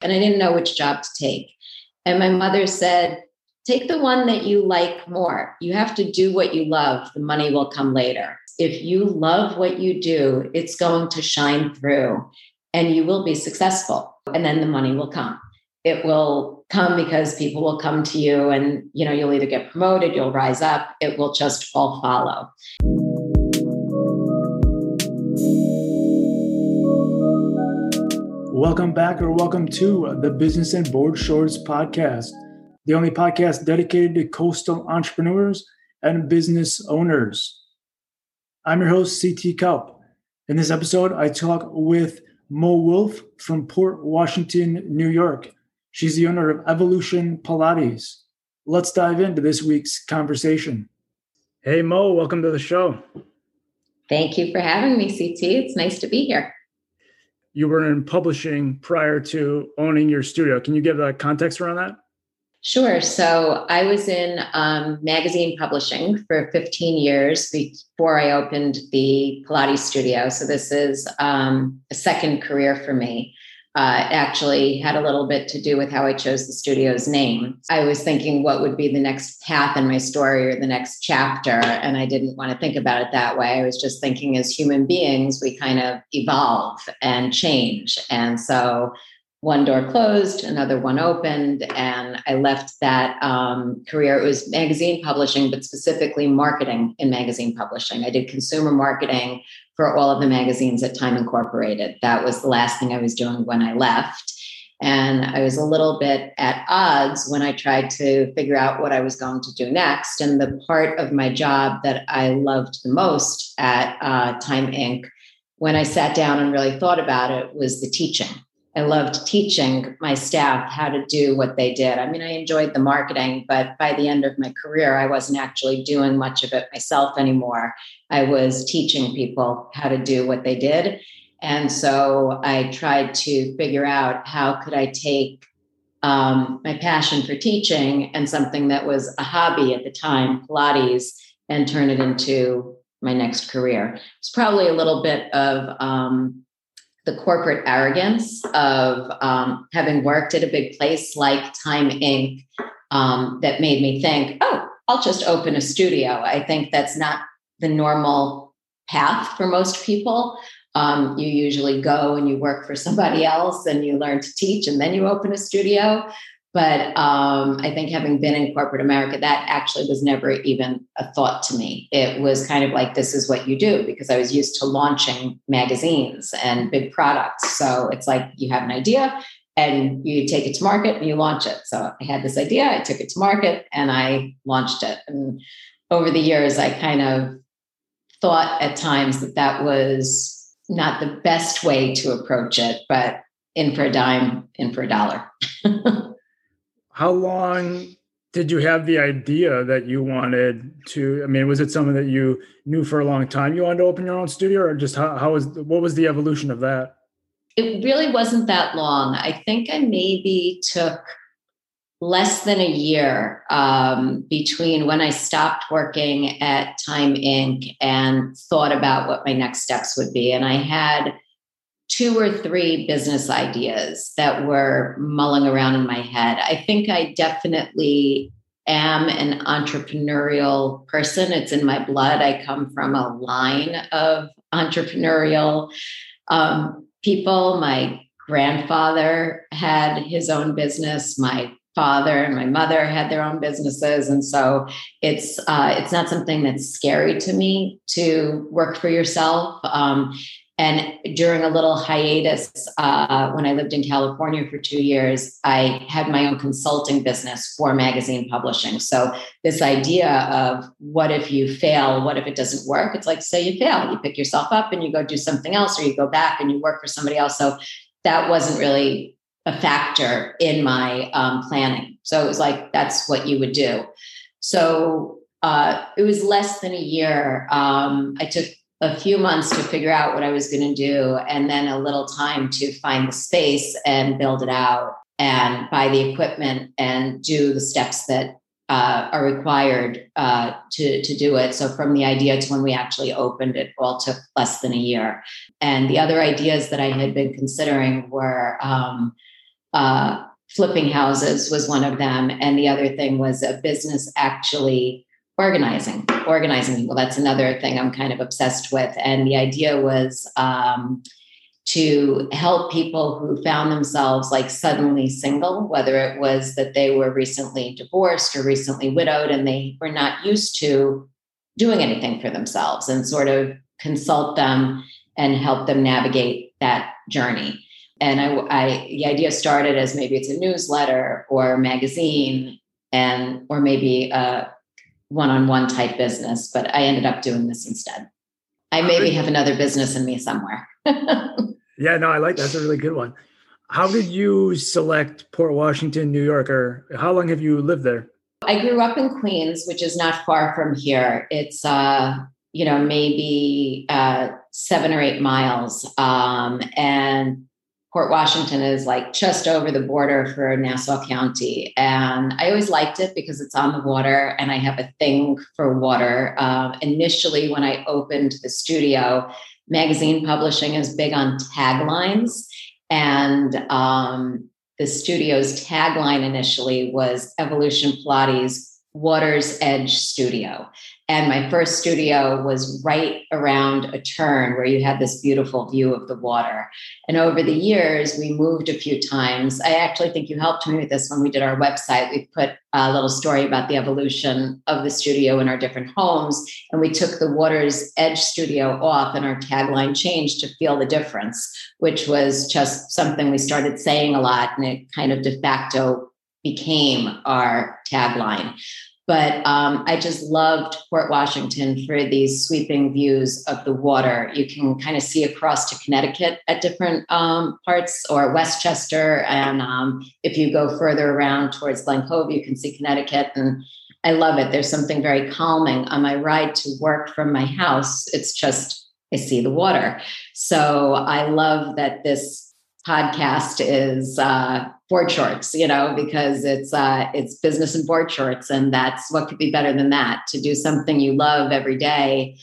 and I didn't know which job to take. And my mother said, Take the one that you like more. You have to do what you love, the money will come later. If you love what you do, it's going to shine through and you will be successful, and then the money will come. It will come because people will come to you and you know you'll either get promoted you'll rise up it will just all follow Welcome back or welcome to the Business and Board Shorts podcast, the only podcast dedicated to coastal entrepreneurs and business owners. I'm your host, CT Kaup. In this episode, I talk with Mo Wolf from Port Washington, New York. She's the owner of Evolution Pilates. Let's dive into this week's conversation. Hey, Mo, welcome to the show. Thank you for having me, CT. It's nice to be here you were in publishing prior to owning your studio. Can you give a context around that? Sure. So I was in um, magazine publishing for 15 years before I opened the Pilates studio. So this is um, a second career for me uh, actually had a little bit to do with how I chose the studio's name. I was thinking what would be the next path in my story or the next chapter, and I didn't want to think about it that way. I was just thinking as human beings, we kind of evolve and change. And so one door closed, another one opened, and I left that um, career. It was magazine publishing, but specifically marketing in magazine publishing. I did consumer marketing for all of the magazines at Time Incorporated. That was the last thing I was doing when I left. And I was a little bit at odds when I tried to figure out what I was going to do next. And the part of my job that I loved the most at uh, Time Inc., when I sat down and really thought about it, was the teaching. I loved teaching my staff how to do what they did. I mean, I enjoyed the marketing, but by the end of my career, I wasn't actually doing much of it myself anymore. I was teaching people how to do what they did. And so I tried to figure out how could I take um, my passion for teaching and something that was a hobby at the time, Pilates, and turn it into my next career. It's probably a little bit of um, the corporate arrogance of um, having worked at a big place like Time Inc. Um, that made me think, oh, I'll just open a studio. I think that's not the normal path for most people. Um, you usually go and you work for somebody else and you learn to teach and then you open a studio. But um, I think having been in corporate America, that actually was never even a thought to me. It was kind of like, this is what you do, because I was used to launching magazines and big products. So it's like you have an idea and you take it to market and you launch it. So I had this idea, I took it to market and I launched it. And over the years, I kind of thought at times that that was not the best way to approach it, but in for a dime, in for a dollar. how long did you have the idea that you wanted to i mean was it something that you knew for a long time you wanted to open your own studio or just how, how was what was the evolution of that? It really wasn't that long. I think i maybe took less than a year um, between when i stopped working at time inc and thought about what my next steps would be. And i had two or three business ideas that were mulling around in my head. I think I definitely am an entrepreneurial person. It's in my blood. I come from a line of entrepreneurial um, people. My grandfather had his own business. My father and my mother had their own businesses and so it's uh, it's not something that's scary to me to work for yourself um, and during a little hiatus, uh, when I lived in California for two years, I had my own consulting business for magazine publishing. So, this idea of what if you fail? What if it doesn't work? It's like, say you fail, you pick yourself up and you go do something else, or you go back and you work for somebody else. So, that wasn't really a factor in my um, planning. So, it was like, that's what you would do. So, uh, it was less than a year. Um, I took a few months to figure out what I was going to do, and then a little time to find the space and build it out and buy the equipment and do the steps that uh, are required uh, to, to do it. So, from the idea to when we actually opened it, all took less than a year. And the other ideas that I had been considering were um, uh, flipping houses was one of them. And the other thing was a business actually organizing, organizing people. That's another thing I'm kind of obsessed with. And the idea was um, to help people who found themselves like suddenly single, whether it was that they were recently divorced or recently widowed and they were not used to doing anything for themselves and sort of consult them and help them navigate that journey. And I, I the idea started as maybe it's a newsletter or a magazine and or maybe a one-on-one type business, but I ended up doing this instead. I maybe have another business in me somewhere. yeah, no, I like that. that's a really good one. How did you select Port Washington, New York, or how long have you lived there? I grew up in Queens, which is not far from here. It's uh, you know, maybe uh, seven or eight miles. Um, and Port Washington is like just over the border for Nassau County. And I always liked it because it's on the water and I have a thing for water. Um, initially, when I opened the studio, magazine publishing is big on taglines. And um, the studio's tagline initially was Evolution Pilates Water's Edge Studio. And my first studio was right around a turn where you had this beautiful view of the water. And over the years, we moved a few times. I actually think you helped me with this when we did our website. We put a little story about the evolution of the studio in our different homes. And we took the Water's Edge studio off, and our tagline changed to feel the difference, which was just something we started saying a lot. And it kind of de facto became our tagline. But um, I just loved Port Washington for these sweeping views of the water. You can kind of see across to Connecticut at different um, parts, or Westchester. And um, if you go further around towards Glen Cove, you can see Connecticut. And I love it. There's something very calming on my ride to work from my house. It's just, I see the water. So I love that this podcast is uh, board shorts, you know, because it's uh, it's business and board shorts, and that's what could be better than that to do something you love every day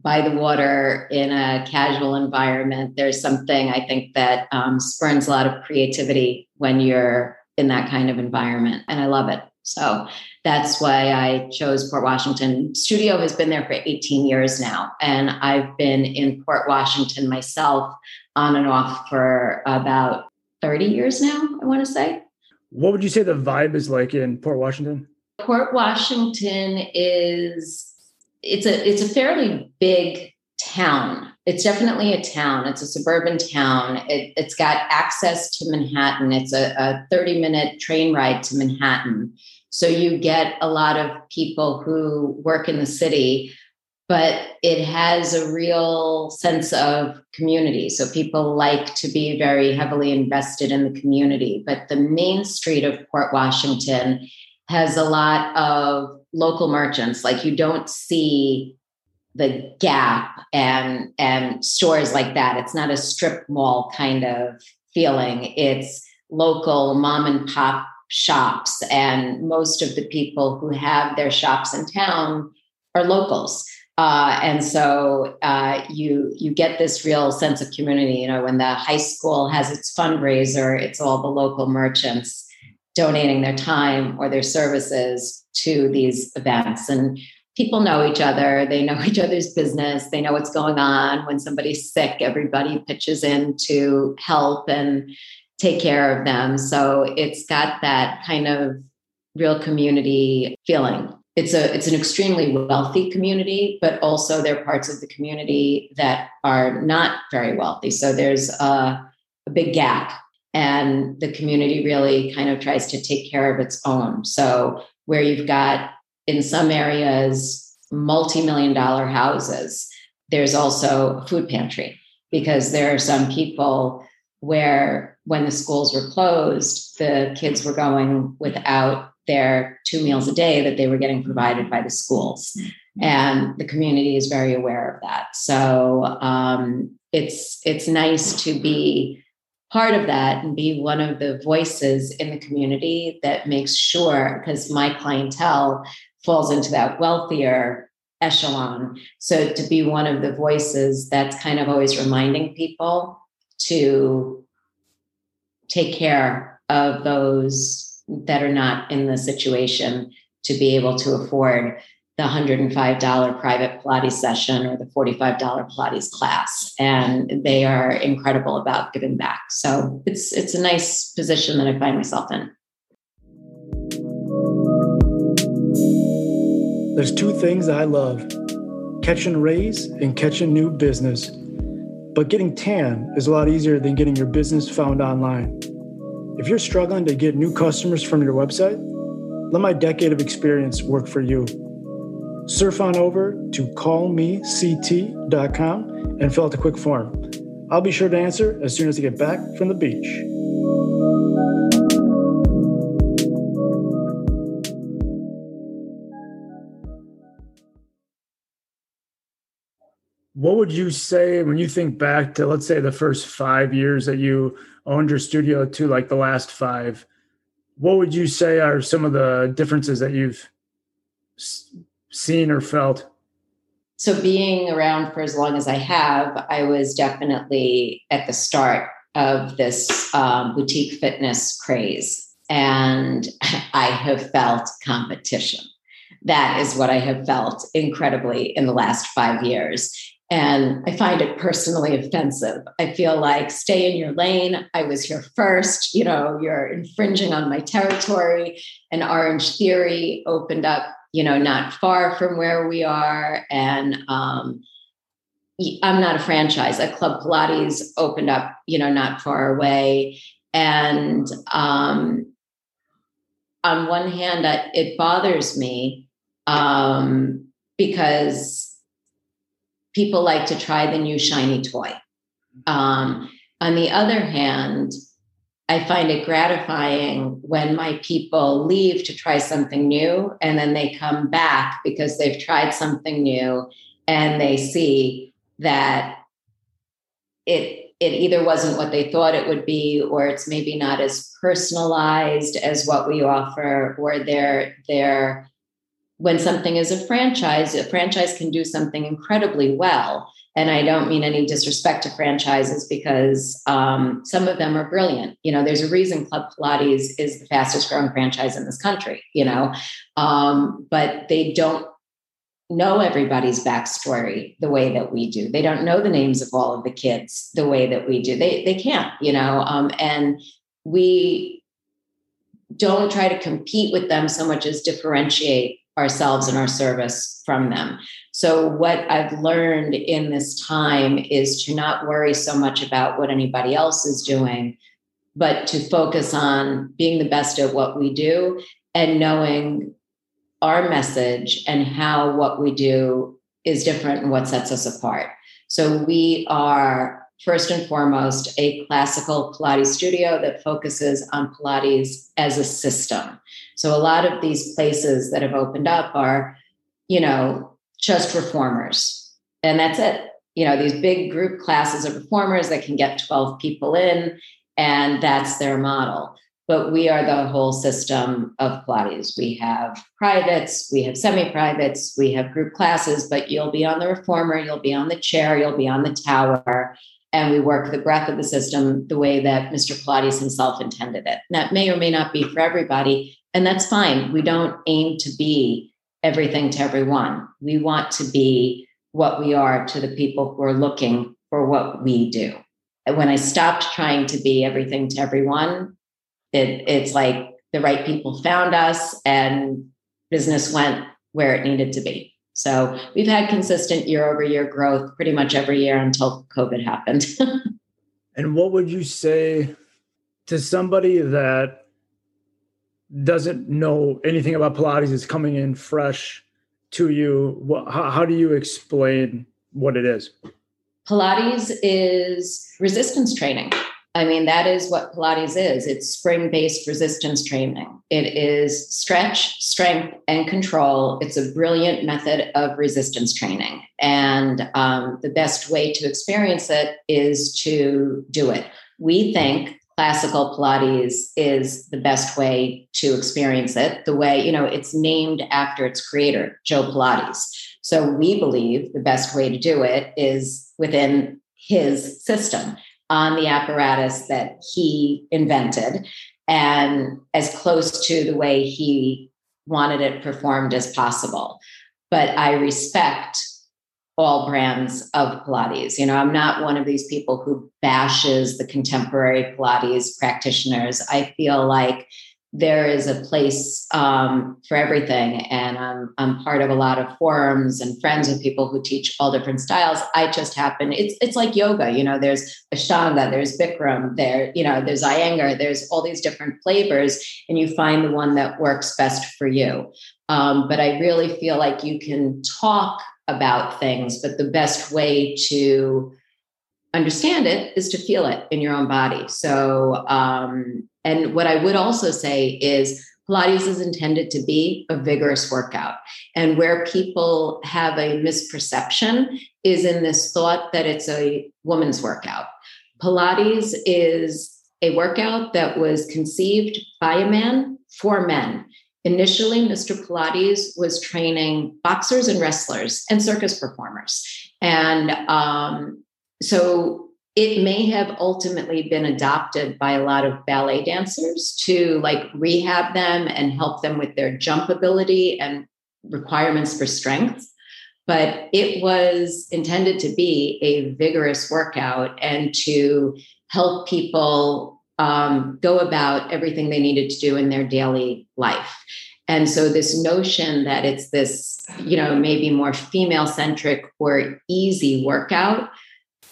by the water in a casual environment. There's something I think that um, spurns a lot of creativity when you're in that kind of environment, and I love it. So that's why I chose Port Washington. Studio has been there for 18 years now, and I've been in Port Washington myself on and off for about 30 years now, I want to say. What would you say the vibe is like in Port Washington? Port Washington is it's a it's a fairly big town. It's definitely a town. It's a suburban town. It, has got access to Manhattan. It's a, a 30 minute train ride to Manhattan. So you get a lot of people who work in the city but it has a real sense of community. So people like to be very heavily invested in the community. But the main street of Port Washington has a lot of local merchants. Like you don't see the Gap and and stores like that. It's not a strip mall kind of feeling. It's local mom and pop shops, and most of the people who have their shops in town are locals. Uh, and so uh, you you get this real sense of community. You know, when the high school has its fundraiser, it's all the local merchants donating their time or their services to these events, and people know each other. They know each other's business. They know what's going on. When somebody's sick, everybody pitches in to help and take care of them. So it's got that kind of real community feeling it's a it's an extremely wealthy community but also there are parts of the community that are not very wealthy. So there's a, a big gap and the community really kind of tries to take care of its own. So where you've got in some areas multi-million dollar houses there's also a food pantry. Because there are some people where when the schools were closed the kids were going without their two meals a day that they were getting provided by the schools. And the community is very aware of that. So um, it's it's nice to be part of that and be one of the voices in the community that makes sure because my clientele falls into that wealthier echelon. So to be one of the voices that's kind of always reminding people to take care of those that are not in the situation to be able to afford the $105 private Pilates session or the $45 Pilates class. And they are incredible about giving back. So it's it's a nice position that I find myself in. There's two things I love catching rays and catching new business. But getting tan is a lot easier than getting your business found online. If you're struggling to get new customers from your website, let my decade of experience work for you. Surf on over to callmect.com and fill out the quick form. I'll be sure to answer as soon as I get back from the beach. What would you say when you think back to, let's say, the first five years that you owned your studio to like the last five? What would you say are some of the differences that you've seen or felt? So, being around for as long as I have, I was definitely at the start of this um, boutique fitness craze. And I have felt competition. That is what I have felt incredibly in the last five years. And I find it personally offensive. I feel like stay in your lane. I was here first. You know, you're infringing on my territory. And Orange Theory opened up you know, not far from where we are. And um, I'm not a franchise. A Club Pilates opened up, you know, not far away. And um, on one hand, it bothers me um, because people like to try the new shiny toy. Um, on the other hand, I find it gratifying when my people leave to try something new and then they come back because they've tried something new and they see that it it either wasn't what they thought it would be or it's maybe not as personalized as what we offer or they're they're when something is a franchise a franchise can do something incredibly well and I don't mean any disrespect to franchises because um, some of them are brilliant. You know, there's a reason Club Pilates is the fastest growing franchise in this country, you know, um, but they don't know everybody's backstory the way that we do. They don't know the names of all of the kids the way that we do. They, they can't, you know, um, and we don't try to compete with them so much as differentiate ourselves and our service from them. So, what I've learned in this time is to not worry so much about what anybody else is doing, but to focus on being the best at what we do and knowing our message and how what we do is different and what sets us apart. So, we are first and foremost a classical Pilates studio that focuses on Pilates as a system. So, a lot of these places that have opened up are, you know, just reformers. And that's it. You know, these big group classes of reformers that can get 12 people in, and that's their model. But we are the whole system of Pilates. We have privates, we have semi privates, we have group classes, but you'll be on the reformer, you'll be on the chair, you'll be on the tower. And we work the breadth of the system the way that Mr. Pilates himself intended it. That may or may not be for everybody, and that's fine. We don't aim to be everything to everyone. We want to be what we are to the people who are looking for what we do. And when I stopped trying to be everything to everyone, it, it's like the right people found us and business went where it needed to be. So we've had consistent year over year growth pretty much every year until COVID happened. and what would you say to somebody that doesn't know anything about Pilates is coming in fresh to you, what, how, how do you explain what it is? Pilates is resistance training. I mean, that is what Pilates is. It's spring based resistance training. It is stretch, strength, and control. It's a brilliant method of resistance training. And um, the best way to experience it is to do it. We think classical Pilates is the best way to experience it. The way, you know, it's named after its creator, Joe Pilates. So we believe the best way to do it is within his system on the apparatus that he invented. and as close to the way he wanted it performed as possible. But I respect all brands of Pilates. You know, I'm not one of these people who bashes the contemporary Pilates practitioners. I feel like there is a place um, for everything. And I'm, I'm part of a lot of forums and friends with people who teach all different styles. I just happen, it's, it's like yoga, you know, there's Ashtanga, there's Bikram, there, you know, there's Iyengar, there's all these different flavors, and you find the one that works best for you. Um, but I really feel like you can talk about things, but the best way to understand it is to feel it in your own body. So, um, and what I would also say is Pilates is intended to be a vigorous workout. And where people have a misperception is in this thought that it's a woman's workout. Pilates is a workout that was conceived by a man for men. Initially, Mr. Pilates was training boxers and wrestlers and circus performers. And um, so it may have ultimately been adopted by a lot of ballet dancers to like rehab them and help them with their jump ability and requirements for strength. But it was intended to be a vigorous workout and to help people um, go about everything they needed to do in their daily life. And so, this notion that it's this, you know, maybe more female centric or easy workout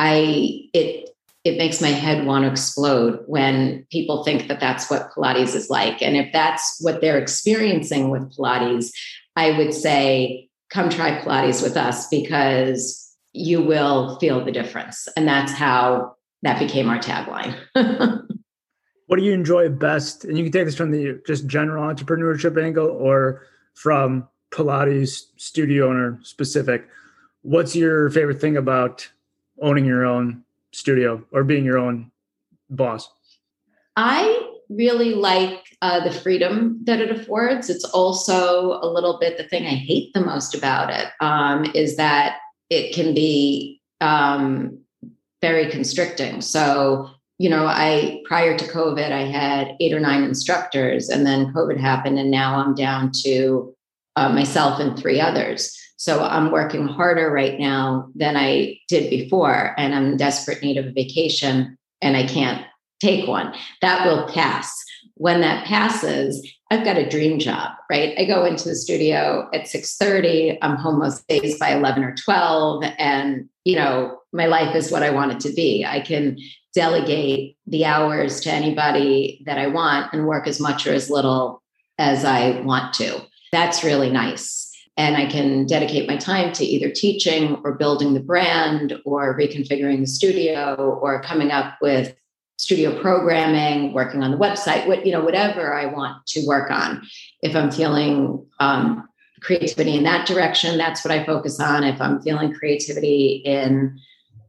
I it it makes my head want to explode when people think that that's what Pilates is like. And if that's what they're experiencing with Pilates, I would say come try Pilates with us because you will feel the difference. And that's how that became our tagline. what do you enjoy best? And you can take this from the just general entrepreneurship angle or from Pilates studio owner specific. What's your favorite thing about owning your own studio or being your own boss? I really like uh, the freedom that it affords. It's also a little bit the thing I hate the most about it um, is that it can be um, very constricting. So, you know, I prior to COVID, I had eight or nine instructors, and then COVID happened, and now I'm down to uh, myself and three others. So I'm working harder right now than I did before, and I'm in desperate need of a vacation and I can't take one. That will pass. When that passes, I've got a dream job, right? I go into the studio at 6:30, I'm home most days by 11 or 12 and, you know, my life is what I want it to be. I can delegate the hours to anybody that I want and work as much or as little as I want to. That's really nice and I can dedicate my time to either teaching or building the brand or reconfiguring the studio or coming up with studio programming, working on the website, what you know, whatever I want to work on. If I'm feeling um, creativity in that direction, that's what I focus on. If I'm feeling creativity in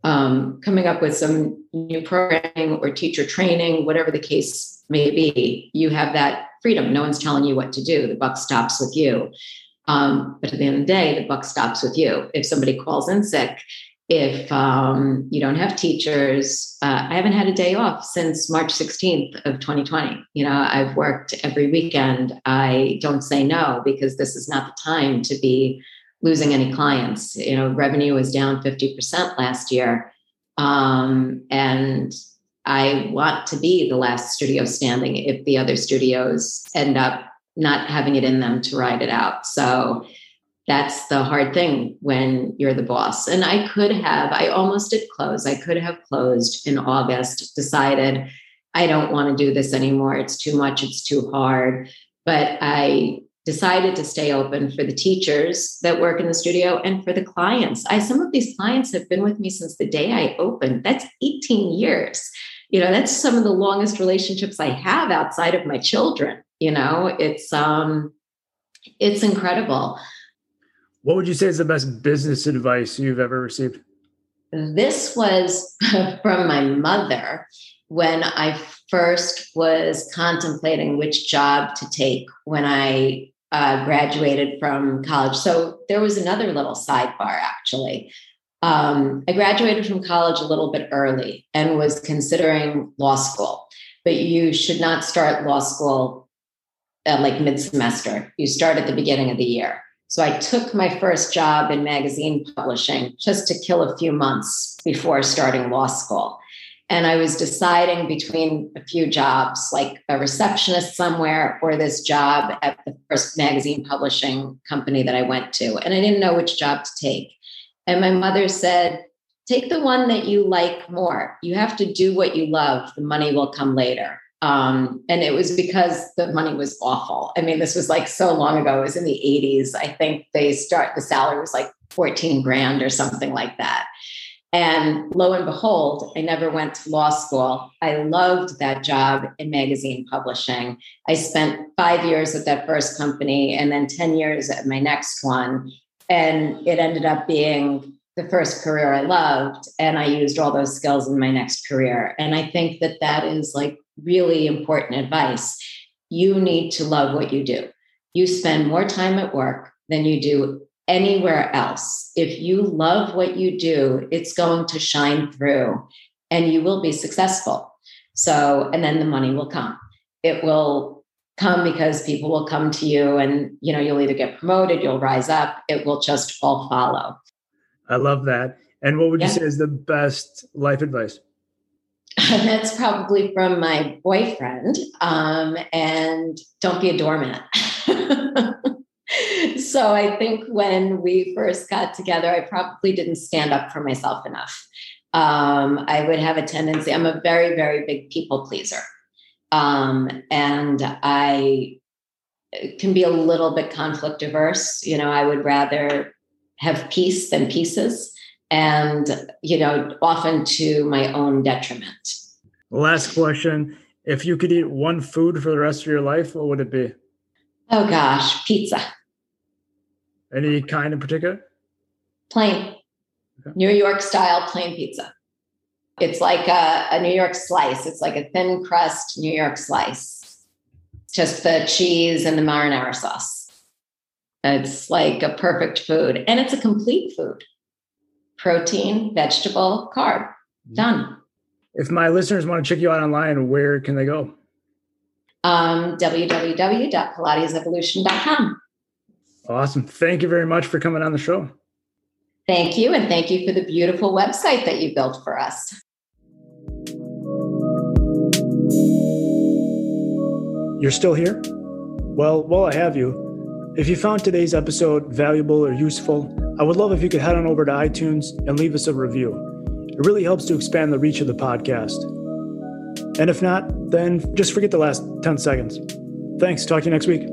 um, coming up with some new programming or teacher training, whatever the case may be, you have that freedom. No one's telling you what to do. The buck stops with you. Um, but at the end of the day, the buck stops with you. If somebody calls in sick, if um, you don't have teachers, uh, I haven't had a day off since March 16th of 2020. You know, I've worked every weekend. I don't say no because this is not the time to be losing any clients. You know, revenue was down 50% last year. Um, and I want to be the last studio standing if the other studios end up not having it in them to ride it out. So that's the hard thing when you're the boss. And I could have, I almost did close. I could have closed in August, decided I don't want to do this anymore. It's too much, it's too hard. But I decided to stay open for the teachers that work in the studio and for the clients. I some of these clients have been with me since the day I opened. That's 18 years. You know, that's some of the longest relationships I have outside of my children you know it's um it's incredible. What would you say is the best business advice you've ever received? This was from my mother when i first was contemplating which job to take when i uh, graduated from college. So there was another little sidebar actually. Um, i graduated from college a little bit early and was considering law school but you should not start law school uh, like mid semester. You start at the beginning of the year. So I took my first job in magazine publishing just to kill a few months before starting law school. And I was deciding between a few jobs, like a receptionist somewhere or this job at the first magazine publishing company that I went to. And I didn't know which job to take. And my mother said, Take the one that you like more. You have to do what you love, the money will come later. Um, and it was because the money was awful. I mean, this was like so long ago. It was in the 80s. I think they start the salary was like 14 grand or something like that. And lo and behold, I never went to law school. I loved that job in magazine publishing. I spent five years at that first company and then 10 years at my next one. And it ended up being the first career I loved. And I used all those skills in my next career. And I think that that is like really important advice. You need to love what you do. You spend more time at work than you do anywhere else. If you love what you do, it's going to shine through and you will be successful. So, and then the money will come. It will come because people will come to you and you know you'll either get promoted you'll rise up it will just all follow i love that and what would you say is the best life advice that's probably from my boyfriend um, and don't be a doormat so I think when we first got together, I probably didn't stand up for myself enough. Um, I would have a tendency, I'm a very, very big people pleaser. Um, and I can be a little bit conflict averse. You know, I would rather have peace than pieces, and, you know, often to my own detriment. Last question. If you could eat one food for the rest of your life, what would it be? Oh gosh, pizza. Any kind in particular? Plain. Okay. New York style plain pizza. It's like a, a, New York slice. It's like a thin crust New York slice. Just the cheese and the marinara sauce. It's like a perfect food. And it's a complete food. Protein, vegetable, carb. Done. If my listeners want to check you out online, where can they go? Um, www.pilatesevolution.com. Awesome. Thank you very much for coming on the show. Thank you. And thank you for the beautiful website that you built for us. You're still here? Well, while I have you, if you found today's episode valuable or useful, I would love if you could head on over to iTunes and leave us a review. It really helps to expand the reach of the podcast. And if not, then just forget the last 10 seconds. Thanks. Talk to you next week.